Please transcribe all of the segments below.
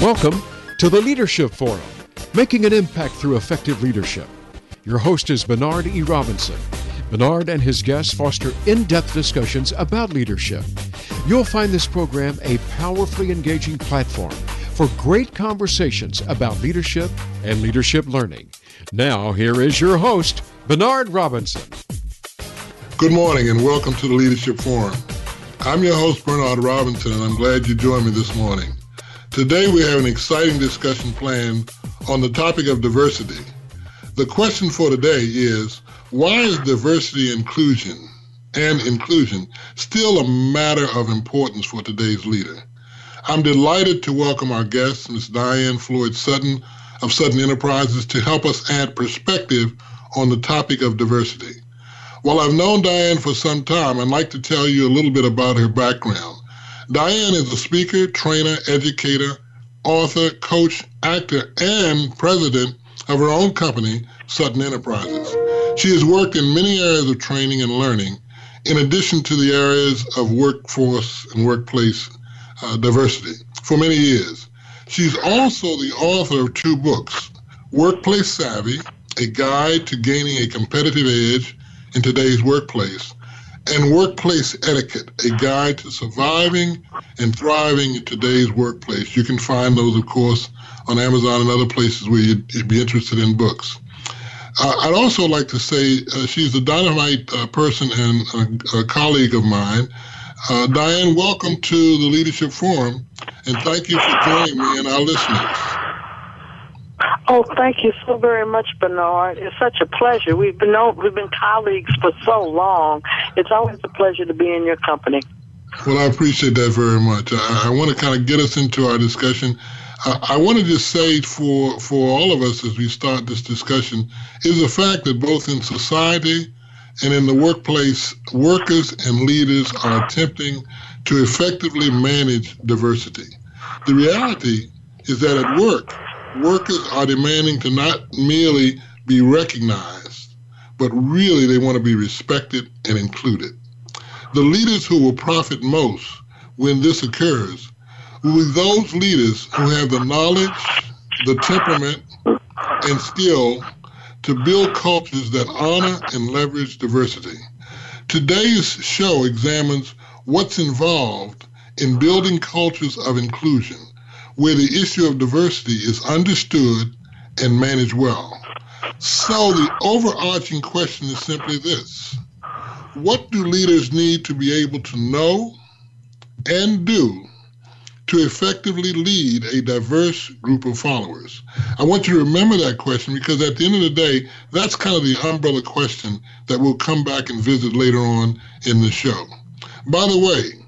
Welcome to the Leadership Forum, making an impact through effective leadership. Your host is Bernard E. Robinson. Bernard and his guests foster in depth discussions about leadership. You'll find this program a powerfully engaging platform for great conversations about leadership and leadership learning. Now, here is your host, Bernard Robinson. Good morning and welcome to the Leadership Forum. I'm your host, Bernard Robinson, and I'm glad you joined me this morning. Today we have an exciting discussion planned on the topic of diversity. The question for today is, why is diversity inclusion and inclusion still a matter of importance for today's leader? I'm delighted to welcome our guest, Ms. Diane Floyd Sutton of Sutton Enterprises, to help us add perspective on the topic of diversity. While I've known Diane for some time, I'd like to tell you a little bit about her background. Diane is a speaker, trainer, educator, author, coach, actor, and president of her own company, Sutton Enterprises. She has worked in many areas of training and learning, in addition to the areas of workforce and workplace uh, diversity for many years. She's also the author of two books Workplace Savvy, a guide to gaining a competitive edge in today's workplace, and Workplace Etiquette, a guide to surviving and thriving in today's workplace. You can find those, of course, on Amazon and other places where you'd, you'd be interested in books. Uh, I'd also like to say uh, she's a dynamite uh, person and a, a, colleague of mine. Uh, Diane, welcome to the Leadership Forum, and thank you for joining me and our listeners. Oh, thank you so very much, Bernard. It's such a pleasure. We've been we've been colleagues for so long. It's always a pleasure to be in your company. Well, I appreciate that very much. I, I want to kind of get us into our discussion. I, I want to just say for for all of us as we start this discussion is the fact that both in society and in the workplace, workers and leaders are attempting to effectively manage diversity. The reality is that at work, workers are demanding to not merely be recognized, but really they want to be respected and included. The leaders who will profit most when this occurs will be those leaders who have the knowledge, the temperament, and skill to build cultures that honor and leverage diversity. Today's show examines what's involved in building cultures of inclusion where the issue of diversity is understood and managed well. So the overarching question is simply this What do leaders need to be able to know and do to effectively lead a diverse group of followers? I want you to remember that question because at the end of the day, that's kind of the umbrella question that we'll come back and visit later on in the show. By the way,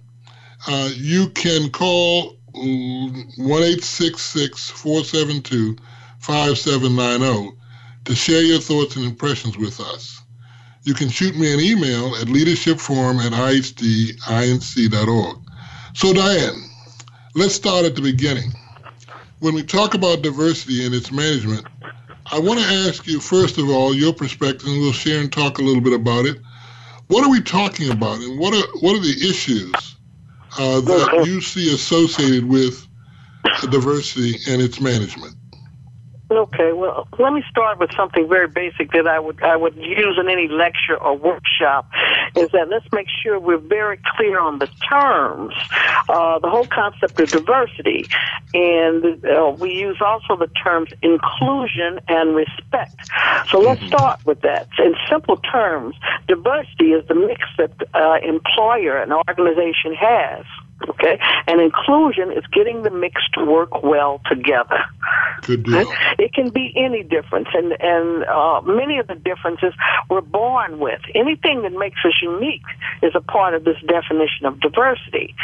uh, you can call one eight six six four seven two five seven nine zero to share your thoughts and impressions with us. You can shoot me an email at leadershipforum at ihdinc.org. So, Diane, let's start at the beginning. When we talk about diversity and its management, I want to ask you, first of all, your perspective, and we'll share and talk a little bit about it. What are we talking about, and what are, what are the issues uh, that you see associated with diversity and its management? Okay, well, let me start with something very basic that I would I would use in any lecture or workshop. Is that let's make sure we're very clear on the terms, uh, the whole concept of diversity, and uh, we use also the terms inclusion and respect. So let's mm-hmm. start with that. In simple terms, diversity is the mix that uh, employer and organization has Okay, and inclusion is getting the mix to work well together. Good deal. It can be any difference, and and uh, many of the differences we're born with. Anything that makes us unique is a part of this definition of diversity.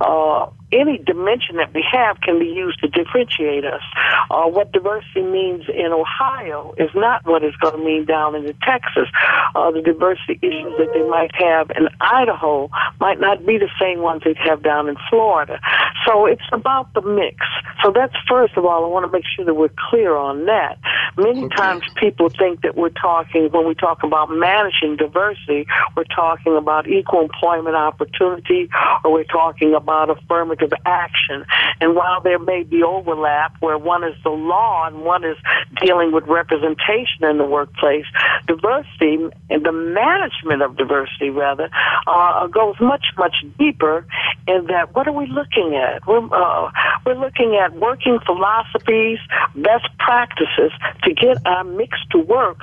Uh, any dimension that we have can be used to differentiate us. Uh, what diversity means in Ohio is not what it's going to mean down in Texas. Uh, the diversity issues that they might have in Idaho might not be the same ones they have down in Florida. So it's about the mix. So that's first of all, I want to make sure that we're clear on that. Many okay. times people think that we're talking, when we talk about managing diversity, we're talking about equal employment opportunity or we're talking about affirmative action. And while there may be overlap where one is the law and one is dealing with representation in the workplace, diversity and the management of diversity rather uh, goes much, much deeper in that what are we looking at? We're, uh, we're looking at working philosophies, best practices to get our mix to work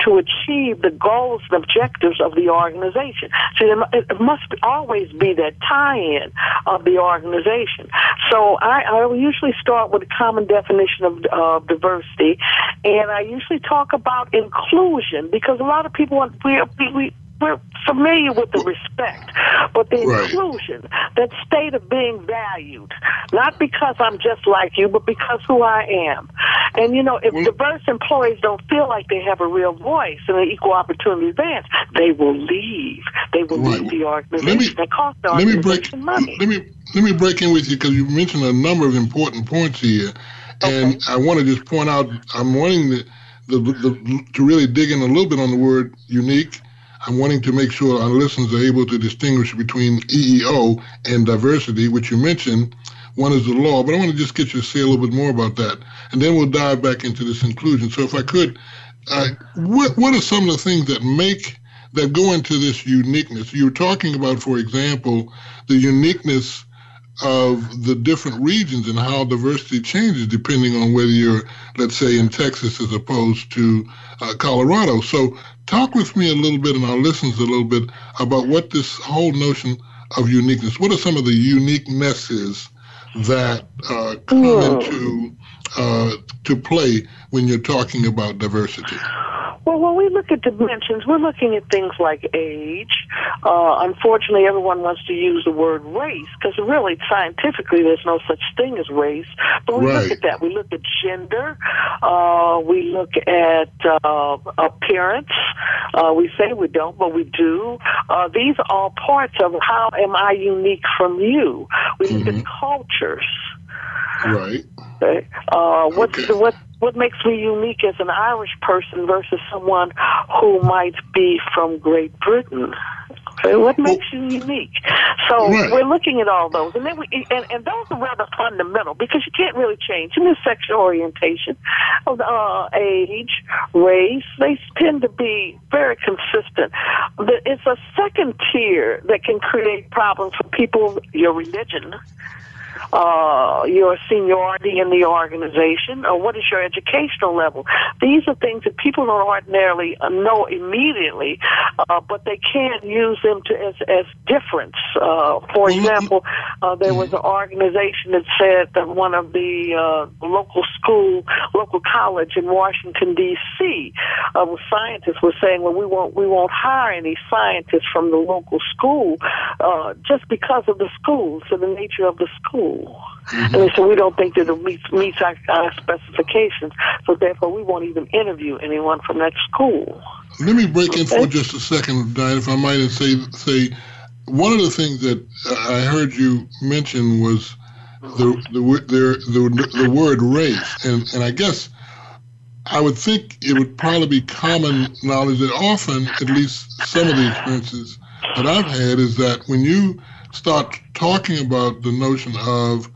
to achieve the goals and objectives of the organization. So it must always be that tie-in of the organization. So I, I usually start with a common definition of uh, diversity, and I usually talk about inclusion because a lot of people want we we we're familiar with the respect, but the right. inclusion, that state of being valued, not because I'm just like you, but because who I am. And you know, if well, diverse employees don't feel like they have a real voice in an equal opportunity advance, they will leave. They will right. leave the organization. Let me, cost the let me break, money. Let me let me break in with you because you mentioned a number of important points here, and okay. I want to just point out I'm wanting the, the, the, to really dig in a little bit on the word unique I'm wanting to make sure our listeners are able to distinguish between EEO and diversity, which you mentioned. One is the law, but I want to just get you to say a little bit more about that, and then we'll dive back into this inclusion. So, if I could, uh, what what are some of the things that make that go into this uniqueness? You were talking about, for example, the uniqueness of the different regions and how diversity changes depending on whether you're, let's say, in Texas as opposed to uh, Colorado. So, talk with me a little bit and our listeners a little bit about what this whole notion of uniqueness. What are some of the uniquenesses that uh, come into uh, to play when you're talking about diversity? Well, when we look at dimensions, we're looking at things like age. Uh, unfortunately, everyone wants to use the word race because really, scientifically, there's no such thing as race. But we right. look at that. We look at gender. Uh, we look at uh, appearance. Uh, we say we don't, but we do. Uh, these are all parts of how am I unique from you. We mm-hmm. look at mm-hmm. cultures. Right. Okay. Uh, what's okay. the, what what makes me unique as an Irish person versus someone who might be from Great Britain? Okay, what makes you unique? So right. we're looking at all those, and then we and, and those are rather fundamental because you can't really change. In sexual orientation, uh, age, race, they tend to be very consistent. It's a second tier that can create problems for people. Your religion, uh, your seniority in the organization, or what is your educational level. These are things that people don't ordinarily uh, know immediately, uh, but they can use them to as, as difference. Uh, for example, uh, there was an organization that said that one of the uh, local school, local college in Washington D.C. Uh, scientists were saying, "Well, we won't we won't hire any scientists from the local school uh, just because of the school, so the nature of the school." Mm-hmm. And they said, we don't think that it meets, meets our, our specifications, so therefore we won't even interview anyone from that school. Let me break in for just a second, Diane, if I might, and say, say one of the things that I heard you mention was the the the, the, the word race, and and I guess I would think it would probably be common knowledge that often, at least some of the experiences that I've had, is that when you start talking about the notion of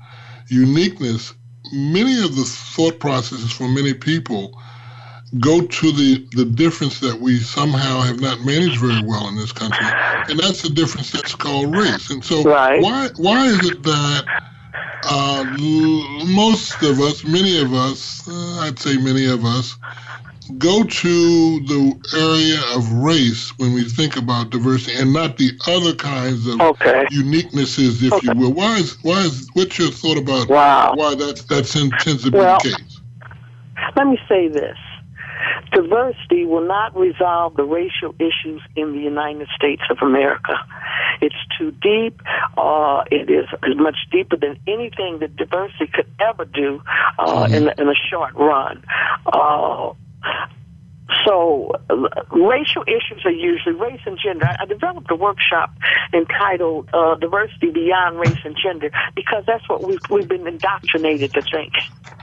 uniqueness, many of the thought processes for many people go to the, the difference that we somehow have not managed very well in this country, and that's the difference that's called race. And so, right. why why is it that uh, most of us, many of us, uh, I'd say many of us, go to the area of race when we think about diversity and not the other kinds of okay. uniquenesses, if okay. you will. Why is why is what's your thought about wow. why that that tends to be well, the case? Let me say this. Diversity will not resolve the racial issues in the United States of America. It's too deep. Uh, it is much deeper than anything that diversity could ever do uh, mm-hmm. in, in a short run. Uh, So uh, racial issues are usually race and gender. I, I developed a workshop entitled uh, "Diversity Beyond Race and Gender" because that's what we've we've been indoctrinated to think.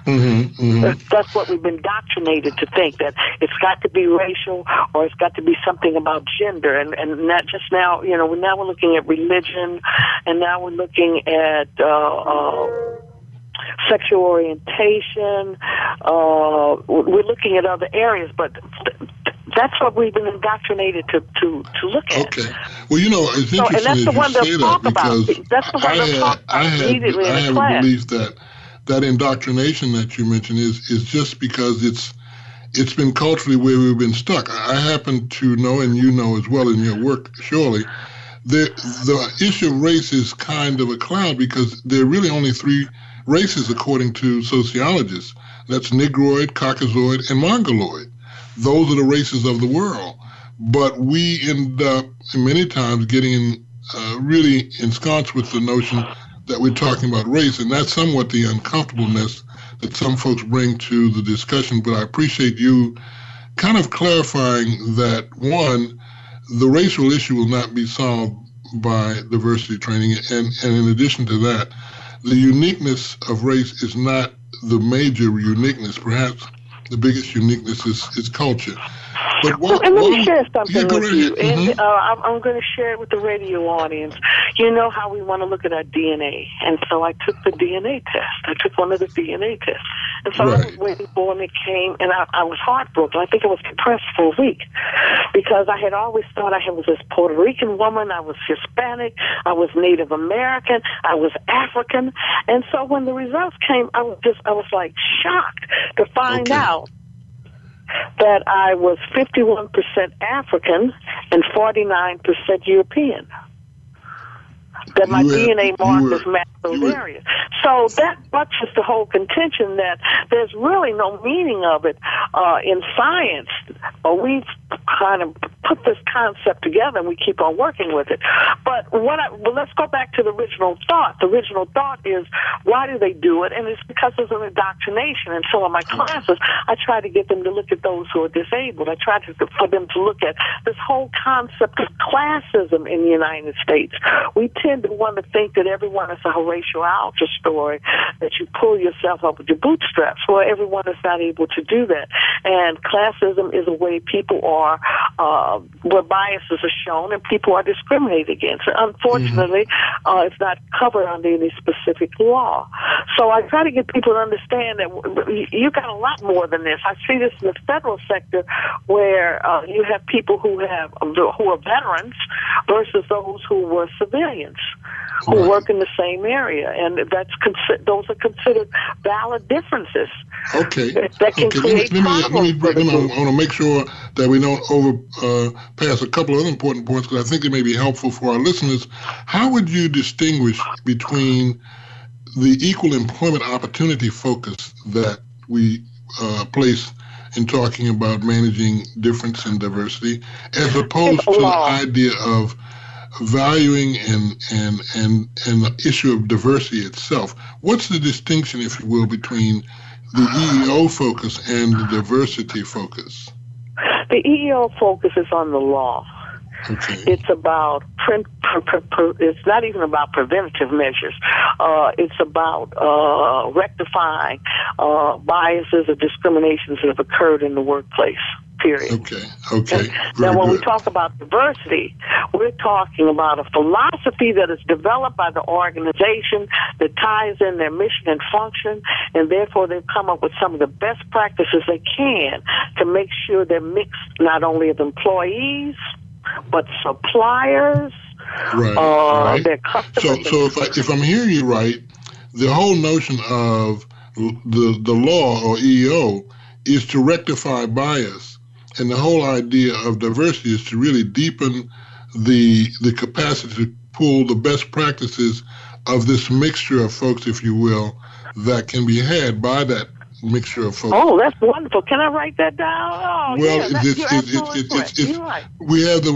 Mm-hmm, mm-hmm. That's what we've been indoctrinated to think that it's got to be racial or it's got to be something about gender, and and not just now. You know, now we're looking at religion, and now we're looking at. Uh, uh, sexual orientation. Uh, we're looking at other areas, but that's what we've been indoctrinated to, to, to look at. Okay. Well, you know, it's interesting so, and that's the one they'll talk about. That's the one I they'll talk about I had, immediately I have class. a belief that that indoctrination that you mentioned is is just because it's it's been culturally where we've been stuck. I happen to know, and you know as well in your work, surely, the the issue of race is kind of a cloud because there are really only three races according to sociologists. That's Negroid, Caucasoid, and Mongoloid. Those are the races of the world. But we end up many times getting uh, really ensconced with the notion that we're talking about race, and that's somewhat the uncomfortableness that some folks bring to the discussion. But I appreciate you kind of clarifying that one, the racial issue will not be solved by diversity training, and, and in addition to that, the uniqueness of race is not the major uniqueness. Perhaps the biggest uniqueness is, is culture. But what, well, and let what, me share something with you. Mm-hmm. And uh, I'm, I'm going to share it with the radio audience. You know how we want to look at our DNA. And so I took the DNA test. I took one of the DNA tests. And so Right. I was waiting for when it came, and I, I was heartbroken. I think I was depressed for a week because I had always thought I was this Puerto Rican woman. I was Hispanic. I was Native American. I was African. And so when the results came, I was just, I was like shocked to find Okay. out that I was 51% African and 49% European. That my were- DNA you markers were- match those areas. So that buttress the whole contention that there's really no meaning of it uh, in science. Or we've kind of put this concept together and we keep on working with it. But what I, well, let's go back to the original thought. The original thought is why do they do it? And it's because there's an indoctrination. And so in my classes, I try to get them to look at those who are disabled. I try to for them to look at this whole concept of classism in the United States. We tend to want to think that everyone is a Horatio Alger story, that you pull yourself up with your bootstraps. Well, everyone is not able to do that. And classism is a way people are, uh, where biases are shown and people are discriminated against. Unfortunately, uh, it's not covered under any specific law. So I try to get people to understand that you got a lot more than this. I see this in the federal sector where uh, you have people who have who are veterans versus those who were civilians who Right. work in the same area, and that's consi- those are considered valid differences. Okay. That can okay. Let me, create let me, let me, problems let me, I want to make sure that we don't over uh, pass a couple of other important points because I think it may be helpful for our listeners. How would you distinguish between the equal employment opportunity focus that we uh, place in talking about managing difference and diversity, as opposed to the idea of valuing and and and and the issue of diversity itself. What's the distinction, if you will, between the EEO focus and the diversity focus? The EEO focuses on the law. Okay. It's about pre- pre- pre- it's not even about preventative measures. Uh, it's about uh, rectifying uh, biases or discriminations that have occurred in the workplace. Period. Okay. Okay. Now, when we talk about diversity, we're talking about a philosophy that is developed by the organization that ties in their mission and function, and therefore they've come up with some of the best practices they can to make sure they're mixed not only of employees, but suppliers, Right. uh, right. their So, customers. so if I, if I'm hearing you right, the whole notion of the the law or EEO is to rectify bias, and the whole idea of diversity is to really deepen the the capacity to pull the best practices of this mixture of folks, if you will, that can be had by that mixture of folks. Oh, that's wonderful. Can I write that down? Oh, Well, yeah, it's- it's- it's- it's- right. we have the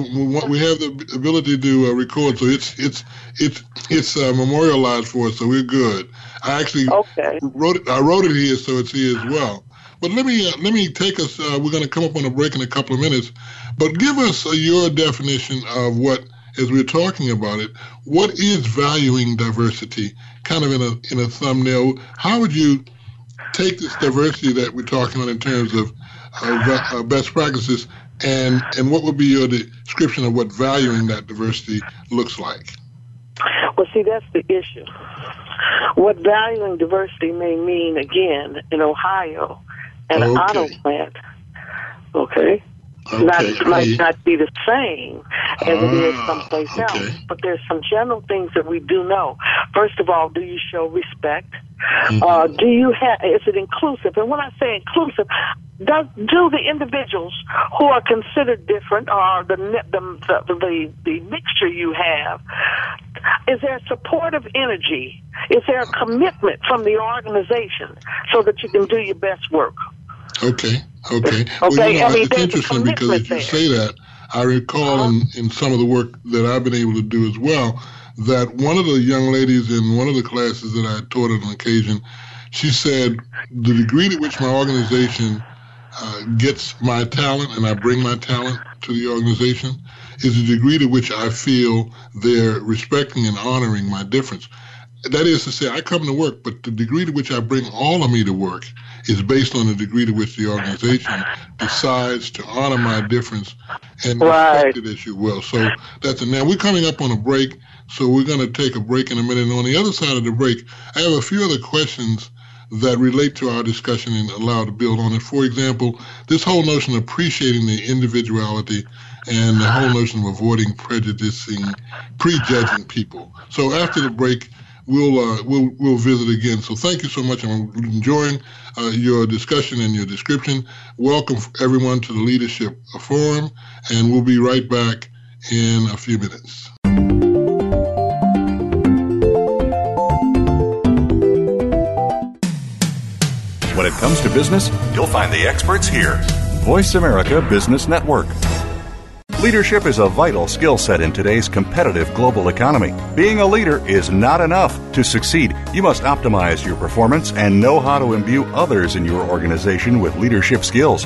we have the ability to uh, record, so it's it's it's it's uh, memorialized for us, so we're good. I actually Okay. wrote it. I wrote it here, so it's here as well. But let me uh, let me take us. Uh, we're going to come up on a break in a couple of minutes. But give us uh, your definition of what, as we're talking about it, what is valuing diversity? Kind of in a in a thumbnail. How would you take this diversity that we're talking about in terms of uh, best practices, and and what would be your description of what valuing that diversity looks like? Well, see, that's the issue. What valuing diversity may mean, again, in Ohio, an okay. auto plant, okay, Okay. Not, might not be the same as it is ah, someplace okay. else. But there's some general things that we do know. First of all, do you show respect? Mm-hmm. Uh, do you have? Is it inclusive? And when I say inclusive, does do the individuals who are considered different or the the the, the, mixture you have? Is there supportive energy? Is there a commitment from the organization so that you can do your best work? Okay. Okay. okay. Well, you know, I mean, it's interesting because if you there. say that, I recall uh-huh. in, in some of the work that I've been able to do as well that one of the young ladies in one of the classes that I taught on occasion, she said the degree to which my organization uh, gets my talent and I bring my talent to the organization is the degree to which I feel they're respecting and honoring my difference. That is to say, I come to work, but the degree to which I bring all of me to work is based on the degree to which the organization decides to honor my difference and right. respect it as you will. So that's it. Now we're coming up on a break, so we're going to take a break in a minute. And on the other side of the break, I have a few other questions that relate to our discussion and allow to build on it. For example, this whole notion of appreciating the individuality and the whole notion of avoiding prejudicing, prejudging people. So after the break, we'll uh, we'll we'll visit again. So thank you so much. I'm enjoying uh, your discussion and your description. Welcome everyone to the Leadership Forum, and we'll be right back in a few minutes. When it comes to business, you'll find the experts here. Voice America Business Network. Leadership is a vital skill set in today's competitive global economy. Being a leader is not enough. To succeed, you must optimize your performance and know how to imbue others in your organization with leadership skills.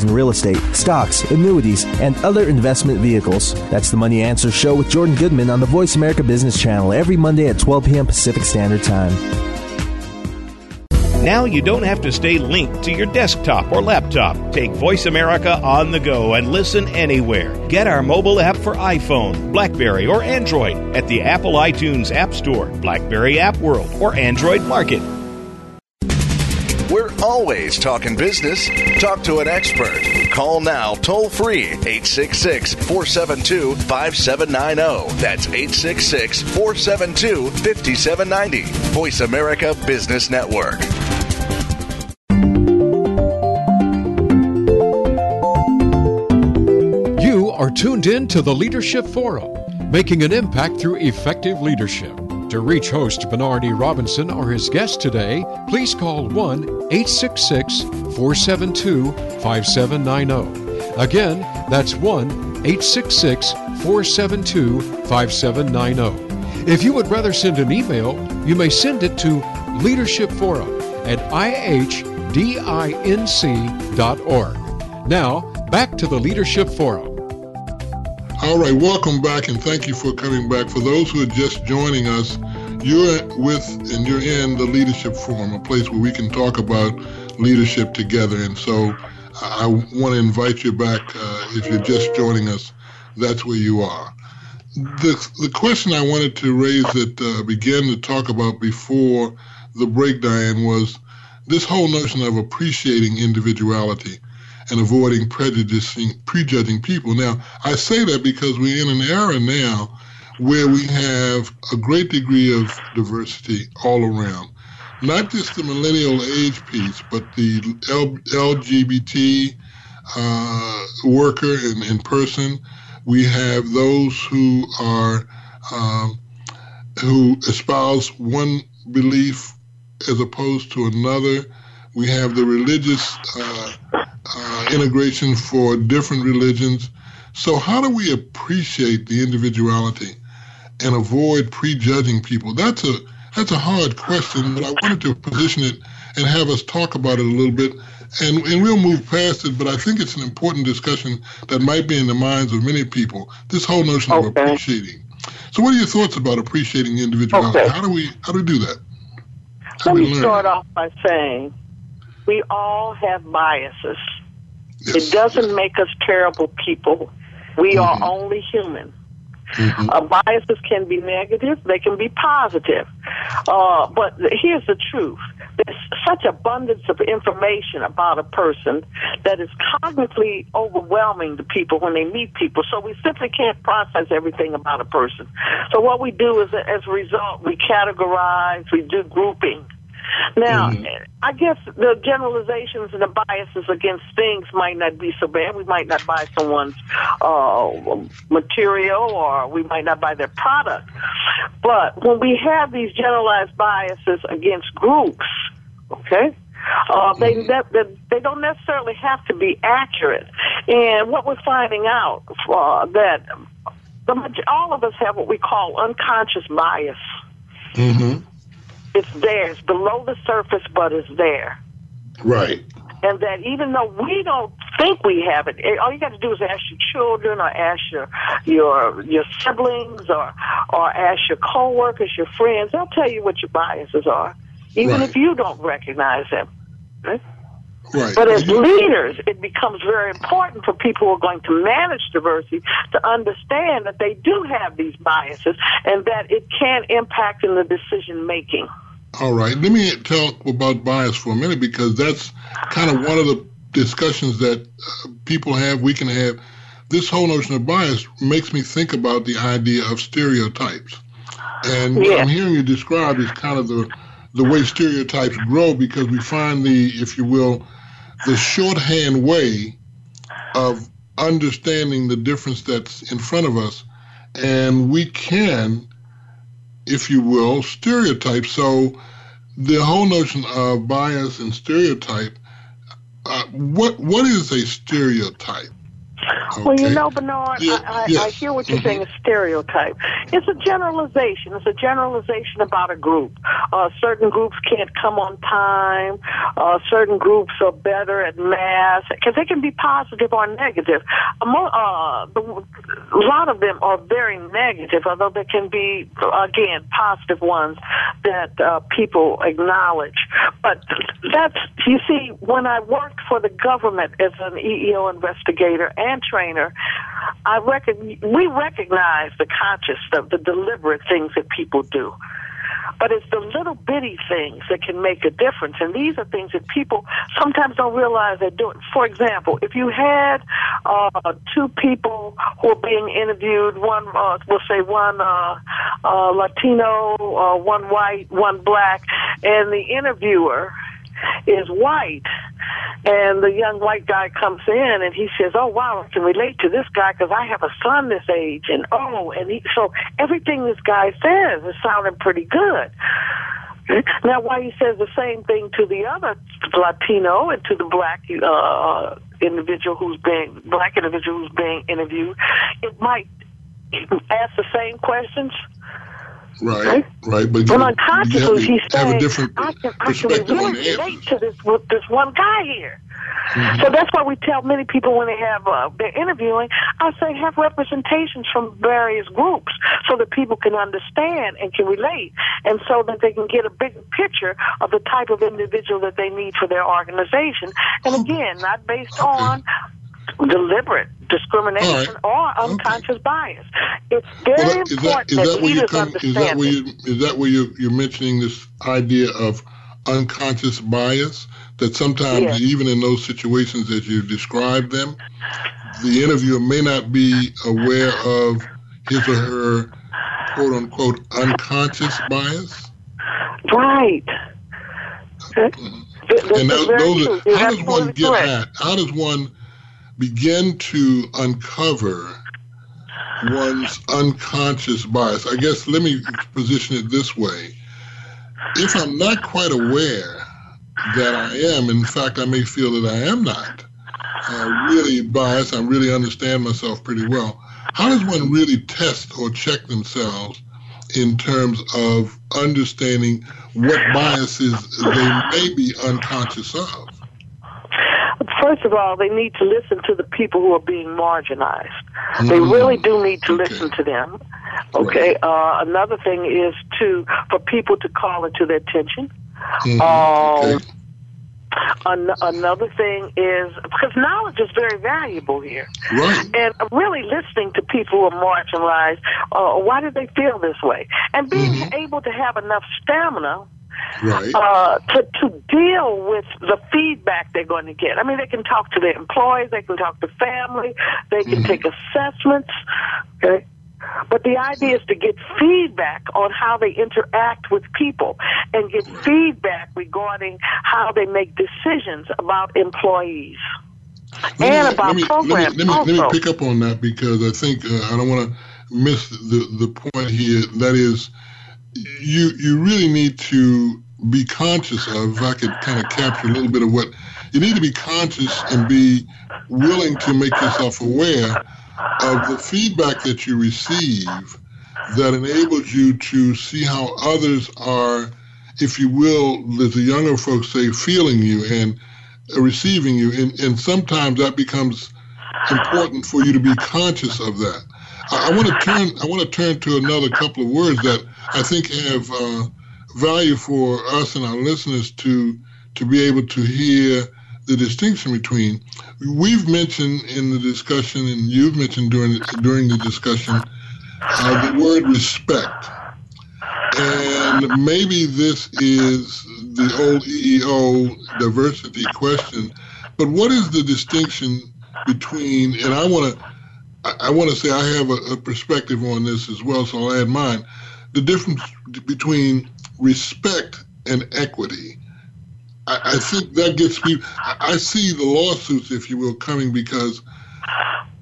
in real estate, stocks, annuities, and other investment vehicles. That's the Money Answer Show with Jordan Goodman on the Voice America Business Channel every Monday at 12 p.m. Pacific Standard Time. Now you don't have to stay linked to your desktop or laptop. Take Voice America on the go and listen anywhere. Get our mobile app for iPhone, Blackberry, or Android at the Apple iTunes App Store, Blackberry App World, or Android Market. Always talking business. Talk to an expert. Call now toll free 866 472 5790. That's 866 472 5790. Voice America Business Network. You are tuned in to the Leadership Forum, making an impact through effective leadership. To reach host Bernard E. Robinson or his guest today, please call 1 866 472 5790. Again, that's 1 866 472 5790. If you would rather send an email, you may send it to Leadership Forum at ihdinc.org. Now, back to the Leadership Forum. All right, welcome back and thank you for coming back. For those who are just joining us, you're with and you're in the Leadership Forum, a place where we can talk about leadership together. And so I want to invite you back. Uh, if you're just joining us, that's where you are. the the question I wanted to raise that uh, began to talk about before the break, Diane, was this whole notion of appreciating individuality and avoiding prejudicing prejudging people. Now, I say that because we're in an era now where we have a great degree of diversity all around. Not just the millennial age piece, but the L- LGBT uh, worker in, in person. We have those who are um, who espouse one belief as opposed to another. We have the religious uh, uh, integration for different religions. So, how do we appreciate the individuality and avoid prejudging people? That's a that's a hard question, but I wanted to position it and have us talk about it a little bit, and and we'll move past it. But I think it's an important discussion that might be in the minds of many people. This whole notion okay. of appreciating. So, what are your thoughts about appreciating individuality? Okay. How do we how do we do that? How Let me start off by saying we all have biases. Yes. It doesn't make us terrible people. We mm-hmm. are only human. Mm-hmm. Uh, biases can be negative, they can be positive. Uh, but here's the truth there's such abundance of information about a person that is cognitively overwhelming to people when they meet people. So we simply can't process everything about a person. So what we do is, as a result, we categorize, we do grouping. Now, mm-hmm. I guess the generalizations and the biases against things might not be so bad. We might not buy someone's uh, material or we might not buy their product. But when we have these generalized biases against groups, okay, uh, they, mm-hmm. they they don't necessarily have to be accurate. And what we're finding out uh, that the, all of us have what we call unconscious bias. Mm-hmm. It's there. It's below the surface, but it's there. Right. And that even though we don't think we have it, all you got to do is ask your children, or ask your your your siblings, or or ask your coworkers, your friends. They'll tell you what your biases are, even right. if you don't recognize them. Right? Right. But as leaders, it becomes very important for people who are going to manage diversity to understand that they do have these biases and that it can impact in the decision making. All right. Let me talk about bias for a minute because that's kind of one of the discussions that uh, people have, we can have. This whole notion of bias makes me think about the idea of stereotypes. And what I'm hearing you describe is kind of the the way stereotypes grow because we find the, if you will, the shorthand way of understanding the difference that's in front of us. And we can, if you will, stereotype. So the whole notion of bias and stereotype, uh, what what is a stereotype? Okay. Well, you know, Bernard, yeah, I, I, yes. I hear what you're mm-hmm. saying, a stereotype. It's a generalization. It's a generalization about a group. Uh, certain groups can't come on time. Uh, certain groups are better at math, because they can be positive or negative. Uh, a lot of them are very negative, although there can be, again, positive ones that uh, people acknowledge. But that's, you see, when I worked for the government as an EEO investigator and and trainer, I reckon we recognize the conscious, the, the deliberate things that people do. But it's the little bitty things that can make a difference. And these are things that people sometimes don't realize they're doing. For example, if you had uh, two people who are being interviewed, one, uh, we'll say one uh, uh, Latino, uh, one white, one black, and the interviewer is white. And the young white guy comes in and he says, "Oh wow, I can relate to this guy because I have a son this age." And oh, and he, so everything this guy says is sounding pretty good. Now, why he says the same thing to the other Latino and to the black uh, individual who's being black individual who's being interviewed, it might ask the same questions Right, right. But well, unconsciously, he's saying, a different I can, I can really relate to this, this one guy here. Mm-hmm. So that's why we tell many people when they have uh, they're interviewing, I say have representations from various groups so that people can understand and can relate, and so that they can get a bigger picture of the type of individual that they need for their organization. And again, not based okay. on deliberate discrimination right. or unconscious okay. bias. It's very well, that, important that, that, that leaders come, understand. Is that where you is that where you you're mentioning this idea of unconscious bias? That sometimes yes. even in those situations as you described them, the interviewer may not be aware of his or her quote unquote unconscious bias. Right. Mm-hmm. and those, are, how does one get that? How does one begin to uncover one's unconscious bias? I guess let me position it this way. If I'm not quite aware that I am, in fact, I may feel that I am not uh, really biased, I really understand myself pretty well. How does one really test or check themselves in terms of understanding what biases they may be unconscious of? First of all, they need to listen to the people who are being marginalized. Mm-hmm. They really do need to okay. listen to them. Okay. Right. Uh, another thing is to for people to call it to their attention. Mm-hmm. Um, okay. An- another thing is because knowledge is very valuable here, right. and really listening to people who are marginalized. Uh, why do they feel this way? And being mm-hmm. able to have enough stamina right. uh, to to deal with the feedback they're going to get. I mean, they can talk to their employees, they can talk to family, they can mm-hmm. take assessments. Okay, but the idea is to get feedback on how they interact with people and get feedback regarding how they make decisions about employees. Let and me, about let me, programs. Let me, let me, let me pick up on that because I think uh, I don't want to miss the, the point here. That is, you you really need to be conscious of. If I could kind of capture a little bit of what you need to be conscious and be willing to make yourself aware of the feedback that you receive that enables you to see how others are, if you will, as the younger folks say, feeling you and receiving you. And, and sometimes that becomes important for you to be conscious of that. I, I want to turn. I want to turn to another couple of words that I think have uh, value for us and our listeners to to be able to hear the distinction between. We've mentioned in the discussion, and you've mentioned during during the discussion, uh, the word respect. And maybe this is the old EEO diversity question, but what is the distinction between? And I want to, I want to say I have a, a perspective on this as well, so I'll add mine. The difference between respect and equity. I, I think that gets me. I see the lawsuits, if you will, coming because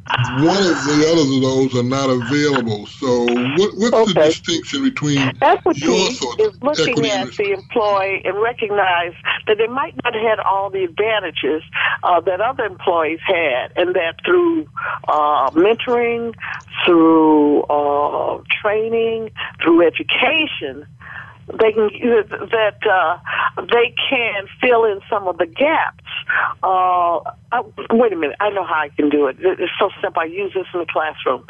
one of the others of those are not available. So, what, what's okay. the distinction between equity your thoughts, is looking at the employee and recognize that they might not have had all the advantages uh, that other employees had, and that through uh, mentoring, through uh, training, through education, they can that uh, they can fill in some of the gaps. Uh, uh, wait a minute, I know how I can do it. It's so simple. I use this in the classroom.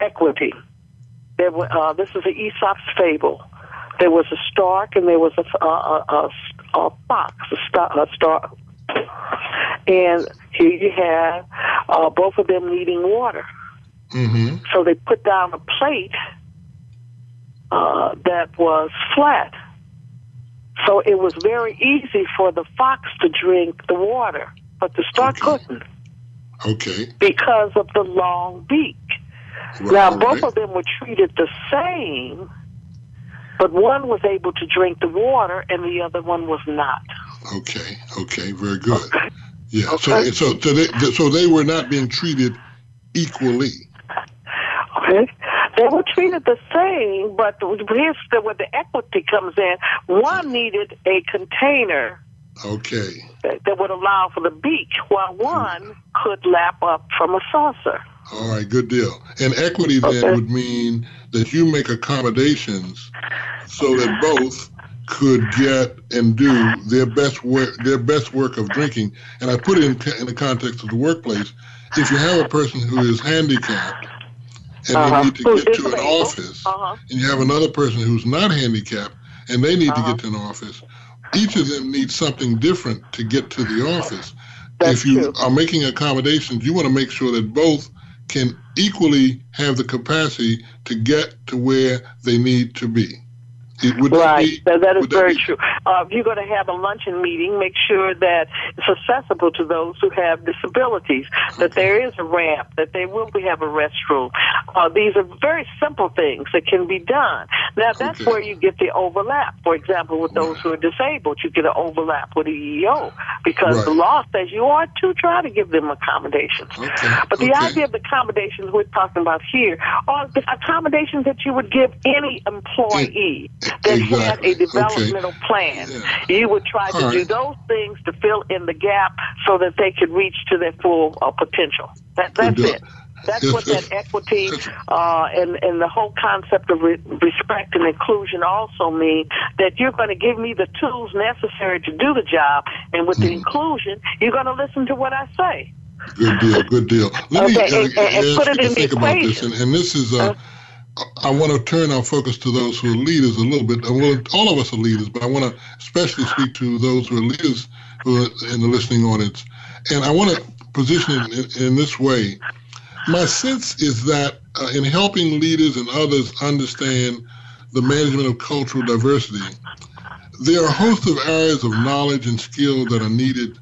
Equity. There, uh, this is an Aesop's fable. There was a stork and there was a, a, a, a fox, a, star, a stork. And here you have uh, both of them needing water. Mm-hmm. So they put down a plate uh, that was flat. So it was very easy for the fox to drink the water, but the stork okay. couldn't. Okay. Because of the long beak. Right, now, both of them were treated the same, but one was able to drink the water and the other one was not. Okay. Okay. Very good. Okay. Yeah. Okay. So, so, so they, so they were not being treated equally. Okay. They were treated the same, but here's the, where the equity comes in. One needed a container. Okay. That, that would allow for the beak, while hmm. one could lap up from a saucer. All right, good deal. And equity then okay. would mean that you make accommodations so that both could get and do their best work, their best work of drinking. And I put it in, in the context of the workplace. If you have a person who is handicapped and uh-huh. they need to get to an office, uh-huh. and you have another person who's not handicapped and they need uh-huh. to get uh-huh. to an office, each of them needs something different to get to the office. That's if you true. are making accommodations, you want to make sure that both can equally have the capacity to get to where they need to be. Would Right, be- that, that is that very be- true. Uh, if you're going to have a luncheon meeting, make sure that it's accessible to those who have disabilities, that there is a ramp, that they will be, have a restroom. Uh, these are very simple things that can be done. Now, that's Okay. where you get the overlap. For example, with those who are disabled, you get an overlap with the EEO because the law says you are to try to give them accommodations. Okay, But the okay. idea of the accommodations we're talking about here are the accommodations that you would give any employee that Exactly. had a Okay. developmental plan. Yeah. You would try to All do those things to fill in the gap so that they could reach to their full uh, potential. That, that's it. That's what that equity uh, and and the whole concept of re- respect and inclusion also mean that you're going to give me the tools necessary to do the job, and with the Mm. inclusion, you're going to listen to what I say. Good deal, good deal. Let me Okay, uh, and- and- and ask put it in the think about this, equation. and, and this is, uh, I want to turn our focus to those who are leaders a little bit. All of us are leaders, but I want to especially speak to those who are leaders who are in the listening audience. And I want to position it in, in this way. My sense is that uh, in helping leaders and others understand the management of cultural diversity, there are a host of areas of knowledge and skill that are needed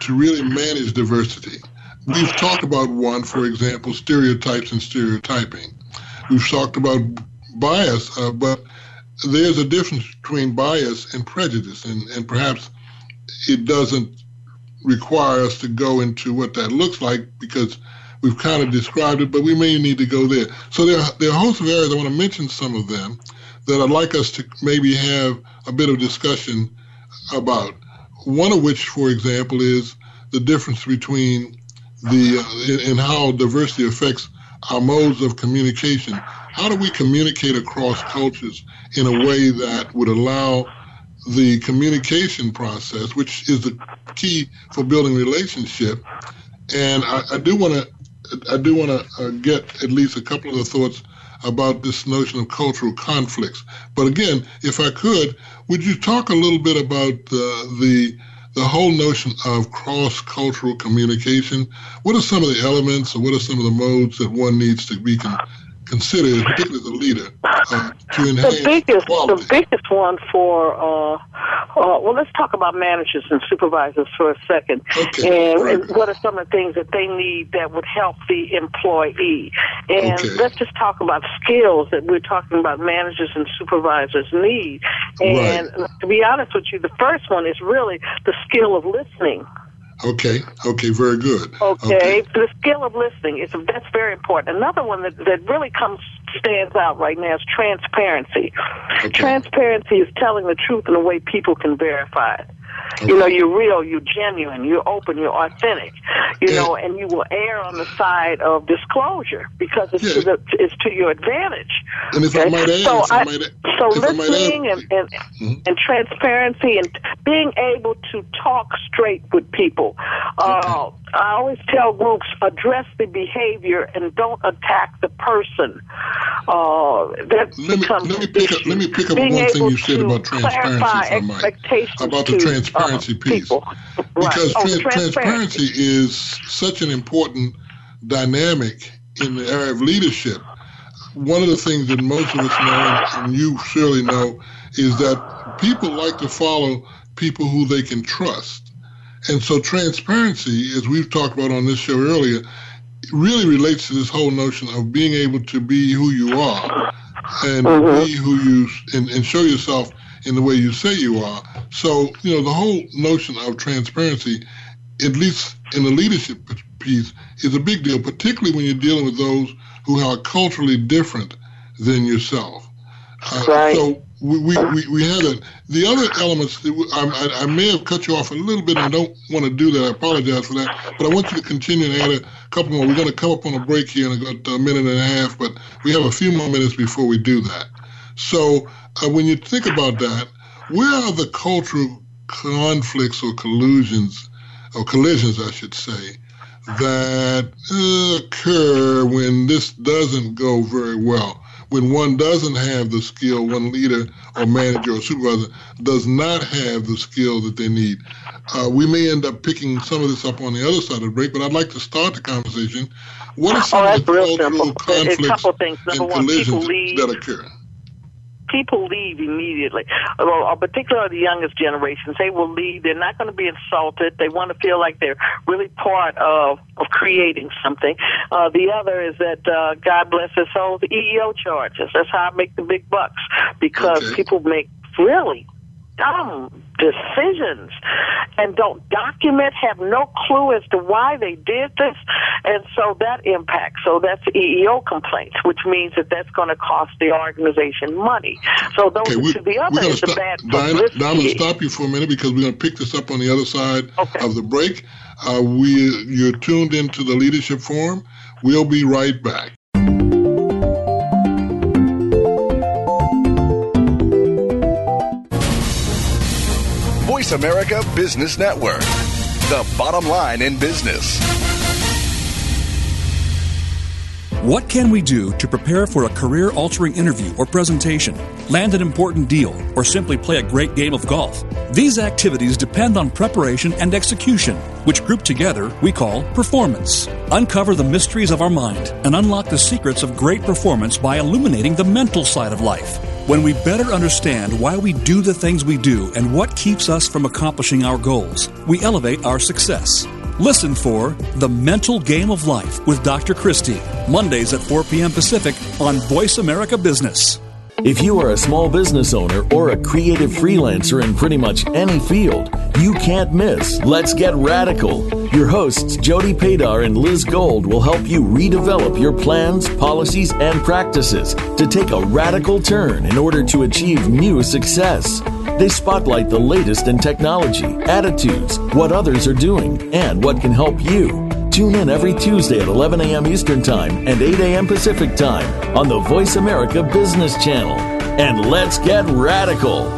to really manage diversity. We've talked about one, for example, stereotypes and stereotyping. We've talked about bias, uh, but there's a difference between bias and prejudice, and, and perhaps it doesn't require us to go into what that looks like because we've kind of described it, but we may need to go there. So there, are- there are a host of areas, I want to mention some of them, that I'd like us to maybe have a bit of discussion about. One of which, for example, is the difference between the uh, in how diversity affects our modes of communication. How do we communicate across cultures in a way that would allow the communication process, which is the key for building relationship? And I, do want to I do want to uh, get at least a couple of the thoughts about this notion of cultural conflicts. But again, if I could, would you talk a little bit about uh, the the whole notion of cross-cultural communication? What are some of the elements, or what are some of the modes that one needs to be con- considered, particularly as a leader, uh, to enhance the biggest quality? the biggest one for uh, uh, well let's talk about managers and supervisors for a second Okay, and, right. and what are some of the things that they need that would help the employee and Okay. let's just talk about skills that we're talking about managers and supervisors need and to be honest with you the first one is really the skill of listening Okay, okay, very good. Okay, the skill of listening is that's very important. Another one that, that really comes stands out right now is transparency. Okay. Transparency is telling the truth in a way people can verify it. You know, you're real, you're genuine, you're open, you're authentic. You Yeah. know, and you will err on the side of disclosure because it's to the it's to your advantage. And if I Okay? might add, so I I- might add- so I listening add- and, and Mhm. and transparency and being able to talk straight with people. Uh, I always tell groups address the behavior and don't attack the person. Uh, that Let me, becomes let me pick up let me pick up Being one thing you said about transparency, clarify if I might, expectations about the to, transparency uh, piece. people. Because oh, tran- transparency. transparency is such an important dynamic in the area of leadership. One of the things that most of us know, and you surely know, is that people like to follow people who they can trust. And so transparency, as we've talked about on this show earlier, really relates to this whole notion of being able to be who you are and be who you and, and show yourself in the way you say you are. So, you know, the whole notion of transparency, at least in the leadership piece, is a big deal, particularly when you're dealing with those who are culturally different than yourself. Uh, Right. So we, we, we, we had a, the other elements, that I, I, I may have cut you off a little bit I don't want to do that. I apologize for that. But I want you to continue and add a couple more. We're going to come up on a break here in about a minute and a half, but we have a few more minutes before we do that. So uh, when you think about that, where are the cultural conflicts or collusions, or collisions, I should say, that uh, occur when this doesn't go very well? when one doesn't have the skill, one leader or manager or supervisor does not have the skill that they need. Uh, we may end up picking some of this up on the other side of the break, but I'd like to start the conversation. What are some oh, of the cultural conflicts and collisions that occur? People leave immediately, or, particularly the youngest generations. They will leave. They're not going to be insulted. They want to feel like they're really part of of creating something. Uh, the other is that uh, God bless his soul, the EEO charges. That's how I make the big bucks because okay. people make really dumb decisions and don't document, have no clue as to why they did this. And so that impacts. So that's EEO complaints, which means that that's going to cost the organization money. So those okay, we, are the other is the bad Diana, I'm going to stop you for a minute because we're going to pick this up on the other side okay. of the break. Uh, we You're tuned into the Leadership Forum. We'll be right back. Voice America Business Network, the bottom line in business. What can we do to prepare for a career altering interview or presentation, land an important deal, or simply play a great game of golf? These activities depend on preparation and execution, which grouped together we call performance. Uncover the mysteries of our mind and unlock the secrets of great performance by illuminating the mental side of life. When we better understand why we do the things we do and what keeps us from accomplishing our goals, we elevate our success. Listen for The Mental Game of Life with Dr. Christie, Mondays at 4 p.m. Pacific on Voice America Business. If you are a small business owner or a creative freelancer in pretty much any field, you can't miss Let's Get Radical. Your hosts, Jody Paydar and Liz Gold, will help you redevelop your plans, policies, and practices to take a radical turn in order to achieve new success. They spotlight the latest in technology, attitudes, what others are doing, and what can help you. Tune in every Tuesday at 11 a.m. Eastern Time and 8 a.m. Pacific Time on the Voice America Business Channel. And let's get radical.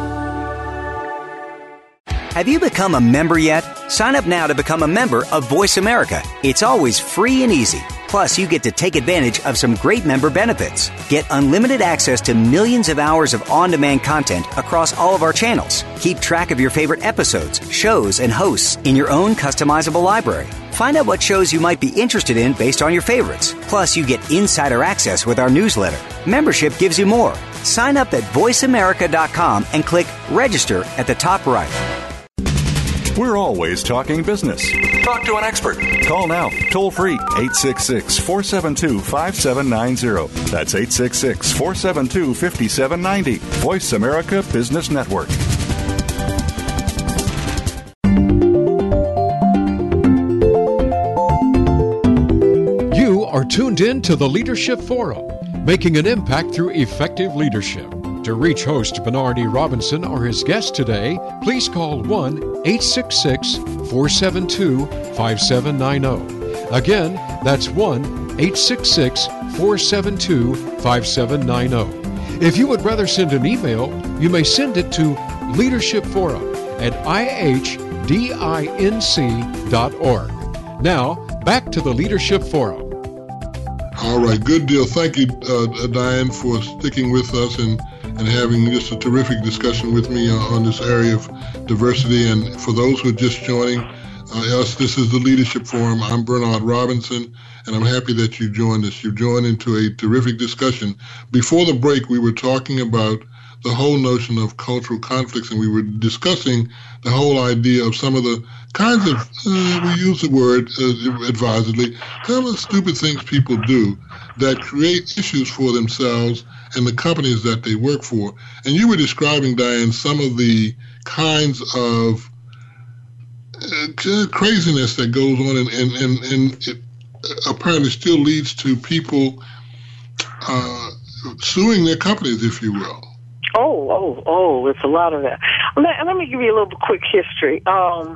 Have you become a member yet? Sign up now to become a member of Voice America. It's always free and easy. Plus, you get to take advantage of some great member benefits. Get unlimited access to millions of hours of on demand content across all of our channels. Keep track of your favorite episodes, shows, and hosts in your own customizable library. Find out what shows you might be interested in based on your favorites. Plus, you get insider access with our newsletter. Membership gives you more. Sign up at voiceamerica.com and click register at the top right. We're always talking business. Talk to an expert. Call now, toll free, 866 472 5790. That's 866 472 5790. Voice America Business Network. Tuned in to the Leadership Forum, making an impact through effective leadership. To reach host Bernard E. Robinson or his guest today, please call 1 866 472 5790. Again, that's 1 866 472 5790. If you would rather send an email, you may send it to Leadership Forum at ihdinc.org. Now, back to the Leadership Forum. All right, good deal. Thank you, uh, Diane, for sticking with us and, and having just a terrific discussion with me on, on this area of diversity. And for those who are just joining uh, us, this is the Leadership Forum. I'm Bernard Robinson, and I'm happy that you joined us. You joined into a terrific discussion. Before the break, we were talking about the whole notion of cultural conflicts, and we were discussing the whole idea of some of the kinds of, uh, we use the word uh, advisedly, some of stupid things people do that create issues for themselves and the companies that they work for. And you were describing, Diane, some of the kinds of uh, craziness that goes on, and, and, and, and it apparently still leads to people uh, suing their companies, if you will. Oh, oh, oh, it's a lot of that. Let, let me give you a little quick history. Um,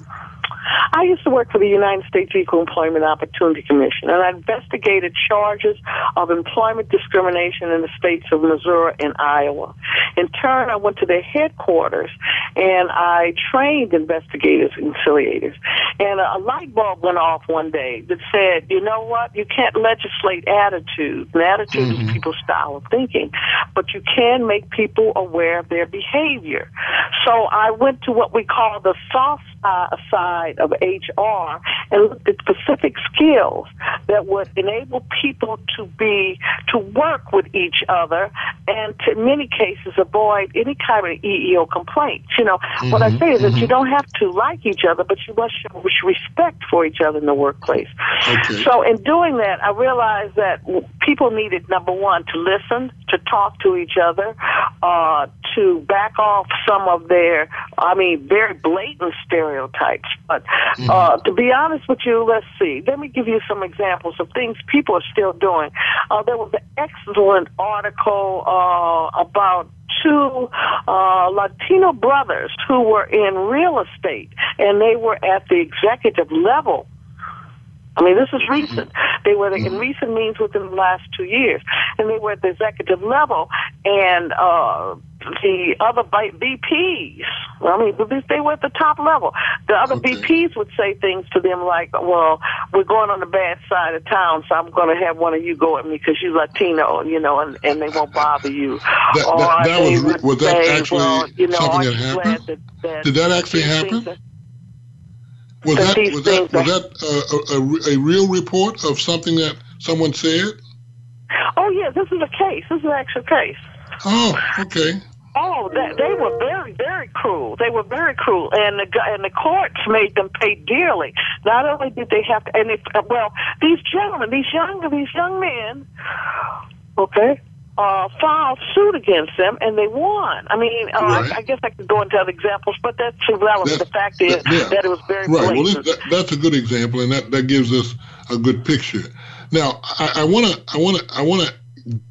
I used to work for the United States Equal Employment Opportunity Commission, and I investigated charges of employment discrimination in the states of Missouri and Iowa. In turn, I went to their headquarters and I trained investigators and conciliators. And a light bulb went off one day that said, you know what? You can't legislate attitude. And attitude mm-hmm. is people's style of thinking. But you can make people aware of their behavior. So I went to what we call the soft side of HR and looked at specific skills that would enable people to be to work with each other and to, in many cases avoid any kind of EEO complaints. You know, mm-hmm, what I mm-hmm, say is mm-hmm. that you mm-hmm. don't have to like each other, but you must show respect for each other in the workplace. Okay. So in doing that, I realized that people needed number one to listen, to talk to each other, uh, to back off some of their, I mean, very blatant stereotypes. But mm-hmm. uh, to be honest with you, let's see. Let me give you some examples of things people are still doing. Uh, there was an excellent article uh, about two uh, Latino brothers who were in real estate, and they were at the executive level I mean, this is recent. They were in recent means within the last two years, and they were at the executive level, and uh, the other VPs, I mean, they were at the top level. The other okay. VPs would say things to them like, "Well, we're going on the bad side of town, so I'm going to have one of you go at me because you're Latino, you know, and, and they won't bother you." that, that, that was, was that say, actually well, you know, something that happened? That Did that actually happen? Was that was that was that uh, a, a, a real report of something that someone said? Oh yeah, this is a case. This is an actual case. Oh, okay. Oh, they, they were very, very cruel. They were very cruel, and the and the courts made them pay dearly. Not only did they have to, and if well, these gentlemen, these young, these young men, okay, uh, filed suit against them, and they won. I mean, uh, right. I, I, guess I could go into other examples, but that's irrelevant. That's, the fact is that, yeah. that it was very right. Well, that, that's a good example, and that, that gives us a good picture. Now, I want to, I want to, I want to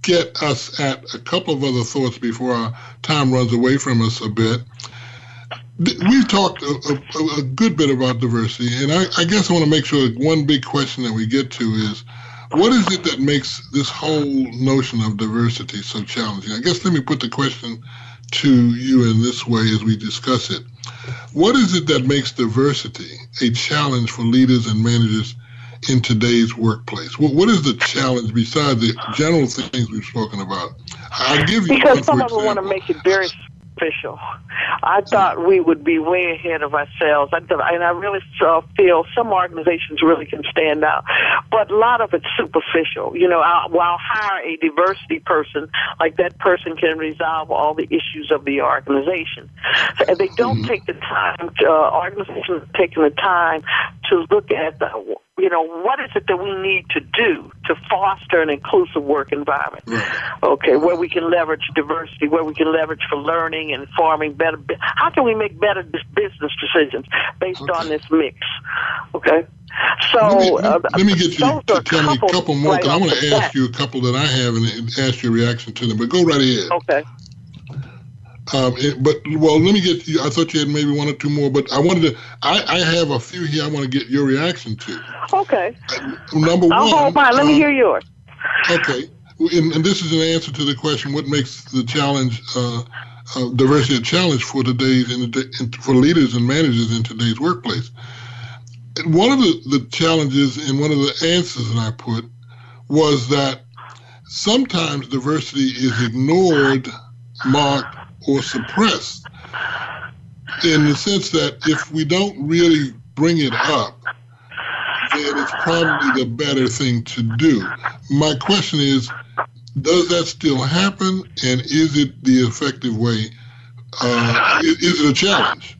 get us at a couple of other thoughts before our time runs away from us a bit. We've talked a, a, a good bit about diversity, and I, I guess I want to make sure one big question that we get to is what is it that makes this whole notion of diversity so challenging? I guess let me put the question to you in this way as we discuss it. What is it that makes diversity a challenge for leaders and managers in today's workplace? What, what is the challenge besides the general things we've spoken about? I'll give you because some of them want to make it very official. I thought we would be way ahead of ourselves. I, and I really uh, feel some organizations really can stand out, but a lot of it's superficial. You know, I'll, I'll hire a diversity person, like that person can resolve all the issues of the organization. And they don't mm-hmm. take the time. To, uh, organizations taking the time to look at the you know, what is it that we need to do to foster an inclusive work environment? Okay, where we can leverage diversity, where we can leverage for learning and forming better. How can we make better business decisions based okay. on this mix? Okay. So let me, let, uh, let me get you to tell me a couple more. Right I want to ask you a couple that I have and, and ask your reaction to them. But go right ahead. Okay. Um, it, but well, let me get you. I thought you had maybe one or two more, but I wanted to. I, I have a few here. I want to get your reaction to. Okay. Uh, number I'll one. Hold on. Let um, me hear yours. Okay, and, and, this is an answer to the question: What makes the challenge, uh, uh, diversity, a challenge for today's in in, for leaders and managers in today's workplace? One of the, the challenges and one of the answers that I put was that sometimes diversity is ignored, marked, or suppressed in the sense that if we don't really bring it up, then it's probably the better thing to do. My question is, does that still happen, and is it the effective way? Uh, is it a challenge?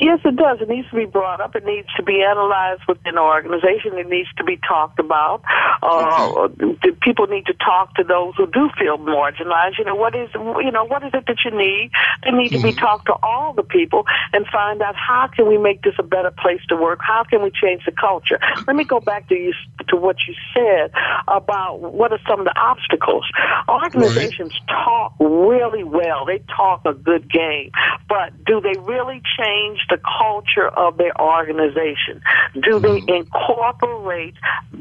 Yes, it does. It needs to be brought up. It needs to be analyzed within an organization. It needs to be talked about. Uh, okay. People need to talk to those who do feel marginalized. You know, what is you know what is it that you need? They need mm-hmm. to be mm-hmm. talked to all the people and find out how can we make this a better place to work? How can we change the culture? Let me go back to you to what you said about what are some of the obstacles. Organizations right. talk really well. They talk a good game, but do they really change? Change the culture of their organization? Do they mm-hmm. incorporate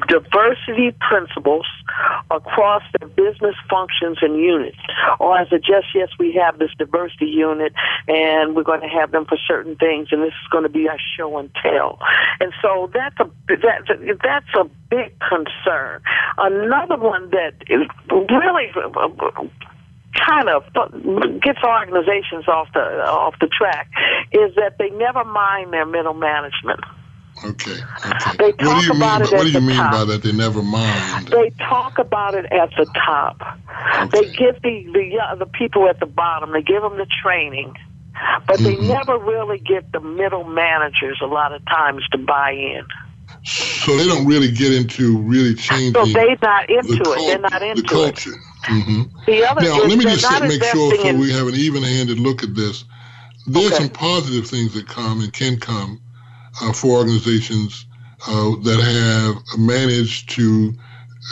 diversity principles across their business functions and units? Or is it just, yes, we have this diversity unit and we're going to have them for certain things and this is going to be our show and tell? And so that's a, that, that's a big concern. Another one that really kind of gets organizations off the off the track is that they never mind their middle management. Okay. okay. They talk what do you about mean? By, what do you mean top. by that? They never mind. They talk about it at the top. Okay. They give the the the people at the bottom. They give them the training, but they mm-hmm. never really get the middle managers a lot of times to buy in. So they don't really get into really changing. So they're not into the it. they're not into the culture. it. Mm-hmm. The other now, let me just make sure so we have an even-handed look at this. There's okay. some positive things that come and can come uh, for organizations uh, that have managed to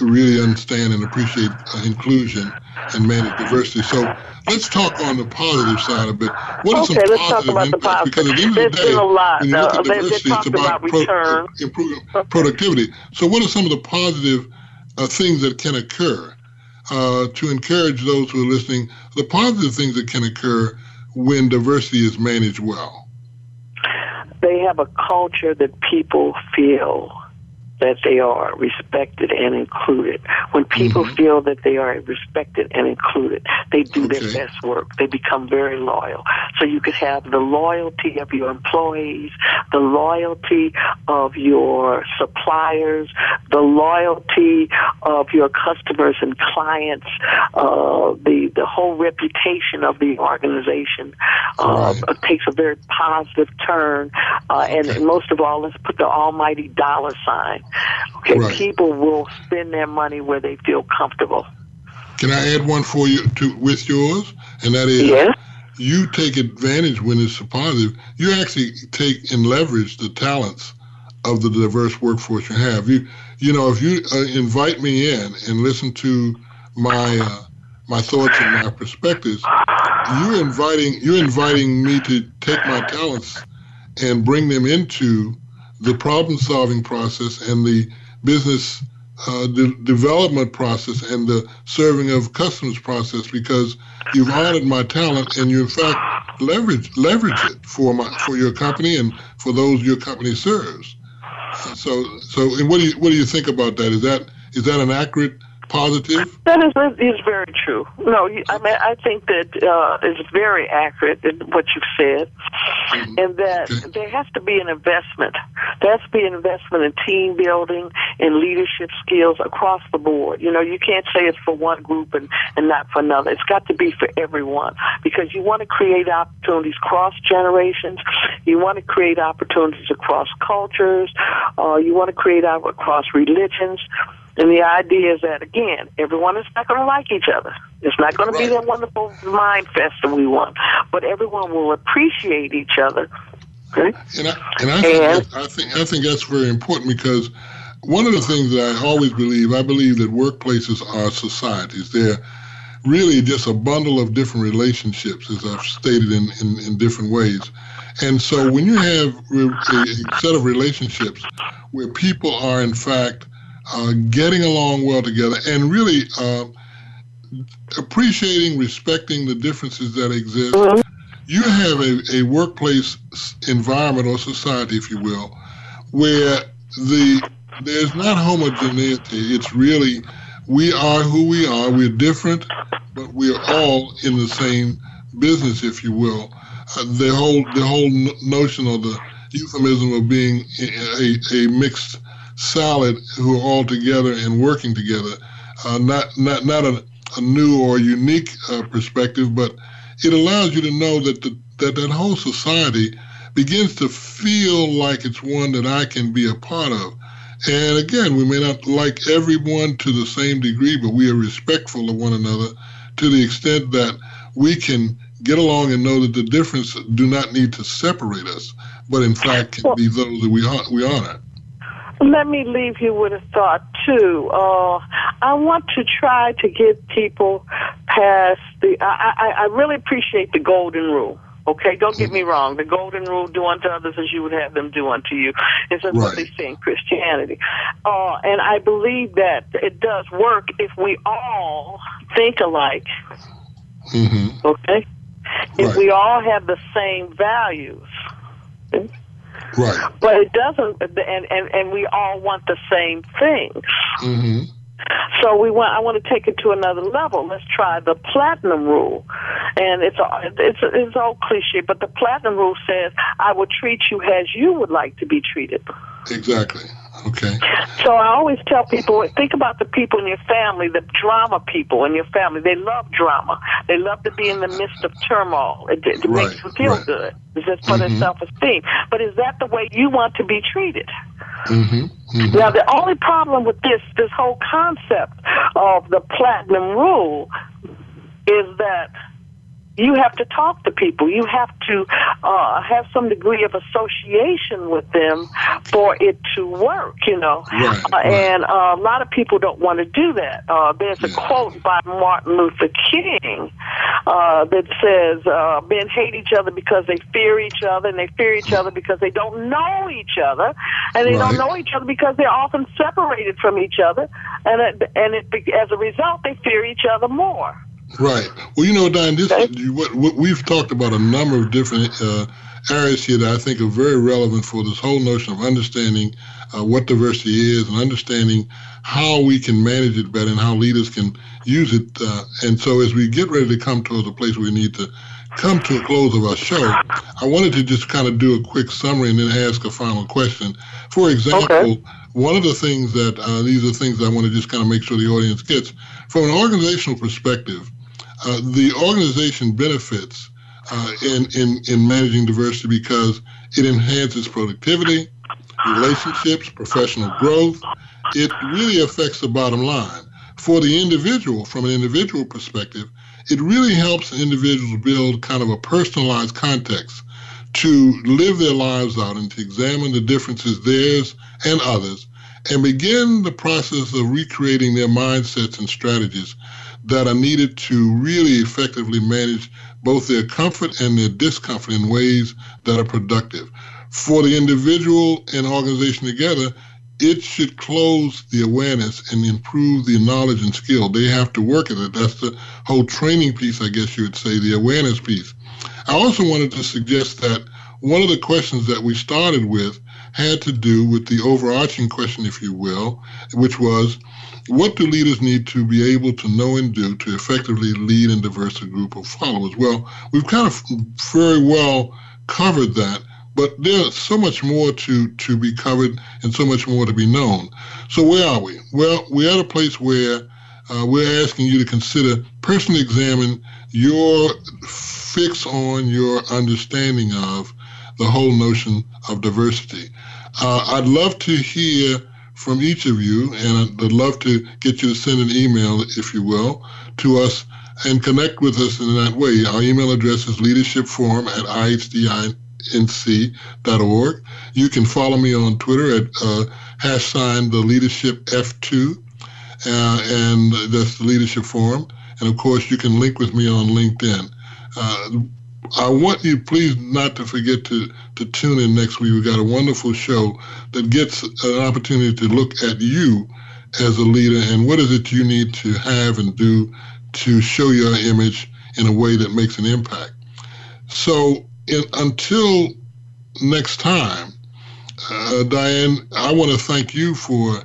really understand and appreciate uh, inclusion and manage diversity. So let's talk on the positive side of it. What okay, are some let's positive talk about impacts? The positive. Because at the end There's of the day, a lot. when you look at diversity, it's about, about pro- improving productivity. So what are some of the positive uh, things that can occur uh, to encourage those who are listening, the positive things that can occur when diversity is managed well? They have a culture that people feel that they are respected and included. When people mm-hmm. feel that they are respected and included, they do okay. their best work. They become very loyal. So you could have the loyalty of your employees, the loyalty of your suppliers, the loyalty of your customers and clients, uh, the the whole reputation of the organization uh, right. takes a very positive turn. Uh, and most of all, let's put the almighty dollar sign Okay, right. people will spend their money where they feel comfortable. Can I add one for you to with yours? And that is yeah. you take advantage when it's a positive. You actually take and leverage the talents of the diverse workforce you have. You you know if you uh, invite me in and listen to my uh, my thoughts and my perspectives, you're inviting you're inviting me to take my talents and bring them into the problem solving process and the business uh, de- development process and the serving of customers process because you've honored my talent and you in fact leverage leverage it for my for your company and for those your company serves. So so and what do you what do you think about that? Is that is that an accurate positive? That is is very true. No, I mean I think that uh, is very accurate in what you've said, mm-hmm. and that okay. there has to be an investment. There has to be an investment in team building and leadership skills across the board. You know, you can't say it's for one group and and not for another. It's got to be for everyone because you want to create opportunities cross generations. You want to create opportunities across cultures. Uh, you want to create out across religions. And the idea is that, again, everyone is not going to like each other. It's not going to be that wonderful mind fest that we want, but everyone will appreciate each other. Okay? And I, and I, think, and, I think I think that's very important because one of the things that I always believe, I believe that workplaces are societies. They're really just a bundle of different relationships, as I've stated in, in, in different ways. And so when you have a set of relationships where people are, in fact, uh, getting along well together, and really uh, appreciating, respecting the differences that exist. Mm-hmm. You have a, a workplace environment or society, if you will, where the there's not homogeneity. It's really we are who we are. We're different, but we're all in the same business, if you will. Uh, the whole the whole notion of the euphemism of being a, a mixed solid who are all together and working together. Uh, not not not a, a new or unique uh, perspective, but it allows you to know that the, that that whole society begins to feel like it's one that I can be a part of. And again, we may not like everyone to the same degree, but we are respectful of one another to the extent that we can get along and know that the differences do not need to separate us, but in fact can be those that we we honor. Let me leave you with a thought too. Uh, I want to try to get people past the. I, I, I really appreciate the golden rule. Okay, don't get me wrong. The golden rule: do unto others as you would have them do unto you. Is right. what they say in Christianity, uh, and I believe that it does work if we all think alike. Mm-hmm. Okay, if we all have the same values. Right. But it doesn't, and, and, and we all want the same thing. Mm-hmm. So we want. I want to take it to another level. Let's try the platinum rule, and it's all, it's it's all cliche, but the platinum rule says, "I will treat you as you would like to be treated." Exactly. Okay. So I always tell people, think about the people in your family, the drama people in your family. They love drama. They love to be in the midst of turmoil. It, it right, makes them feel right. good. It's just for mm-hmm. their self-esteem. But is that the way you want to be treated? Mm-hmm. Mm-hmm. Now, the only problem with this, this whole concept of the platinum rule, is that you have to talk to people. You have to uh, have some degree of association with them for it to work, you know. Right, uh, right. And uh, a lot of people don't want to do that. Uh, there's a yeah. quote by Martin Luther King uh, that says, uh, Men hate each other because they fear each other, and they fear each other because they don't know each other, and they right. don't know each other because they're often separated from each other, and it, and it, as a result, they fear each other more. Right. Well, you know, Don, this what, what, we've talked about a number of different uh, areas here that I think are very relevant for this whole notion of understanding uh, what diversity is and understanding how we can manage it better and how leaders can use it. Uh, and so, as we get ready to come towards a place where we need to come to a close of our show, I wanted to just kind of do a quick summary and then ask a final question. For example, okay. one of the things that uh, these are things I want to just kind of make sure the audience gets from an organizational perspective uh, the organization benefits uh, in, in, in managing diversity because it enhances productivity, relationships, professional growth. It really affects the bottom line. For the individual, from an individual perspective, it really helps individuals build kind of a personalized context to live their lives out and to examine the differences, theirs and others, and begin the process of recreating their mindsets and strategies that are needed to really effectively manage both their comfort and their discomfort in ways that are productive. For the individual and organization together, it should close the awareness and improve the knowledge and skill. They have to work at it. That's the whole training piece, I guess you would say, the awareness piece. I also wanted to suggest that one of the questions that we started with had to do with the overarching question, if you will, which was what do leaders need to be able to know and do to effectively lead and diverse a group of followers? Well, we've kind of very well covered that, but there's so much more to, to be covered and so much more to be known. So where are we? Well, we're at a place where uh, we're asking you to consider, personally examine your fix on your understanding of the whole notion of diversity. Uh, I'd love to hear from each of you, and I'd love to get you to send an email, if you will, to us and connect with us in that way. Our email address is leadershipforum at ihdinc.org. You can follow me on Twitter at uh, hash sign the leadership F2, uh, and that's the leadership forum. And of course, you can link with me on LinkedIn. Uh, I want you please not to forget to, to tune in next week. We've got a wonderful show that gets an opportunity to look at you as a leader and what is it you need to have and do to show your image in a way that makes an impact. So in, until next time, uh, Diane, I want to thank you for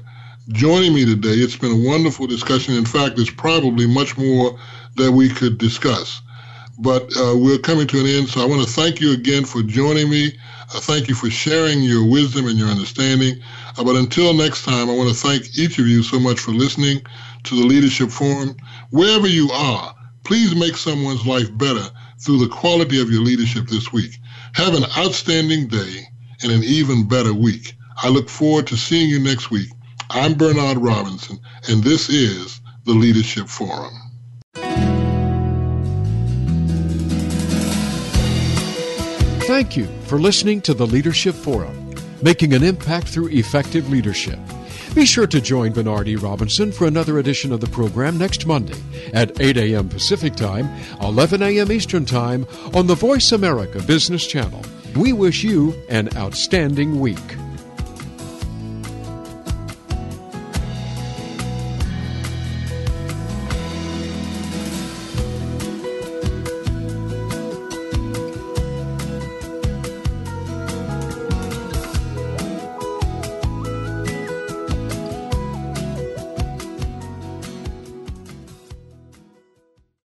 joining me today. It's been a wonderful discussion. In fact, there's probably much more that we could discuss. But uh, we're coming to an end, so I want to thank you again for joining me. Uh, thank you for sharing your wisdom and your understanding. Uh, but until next time, I want to thank each of you so much for listening to the Leadership Forum. Wherever you are, please make someone's life better through the quality of your leadership this week. Have an outstanding day and an even better week. I look forward to seeing you next week. I'm Bernard Robinson, and this is the Leadership Forum. Thank you for listening to the Leadership Forum, making an impact through effective leadership. Be sure to join Bernard E. Robinson for another edition of the program next Monday at 8 a.m. Pacific Time, 11 a.m. Eastern Time on the Voice America Business Channel. We wish you an outstanding week.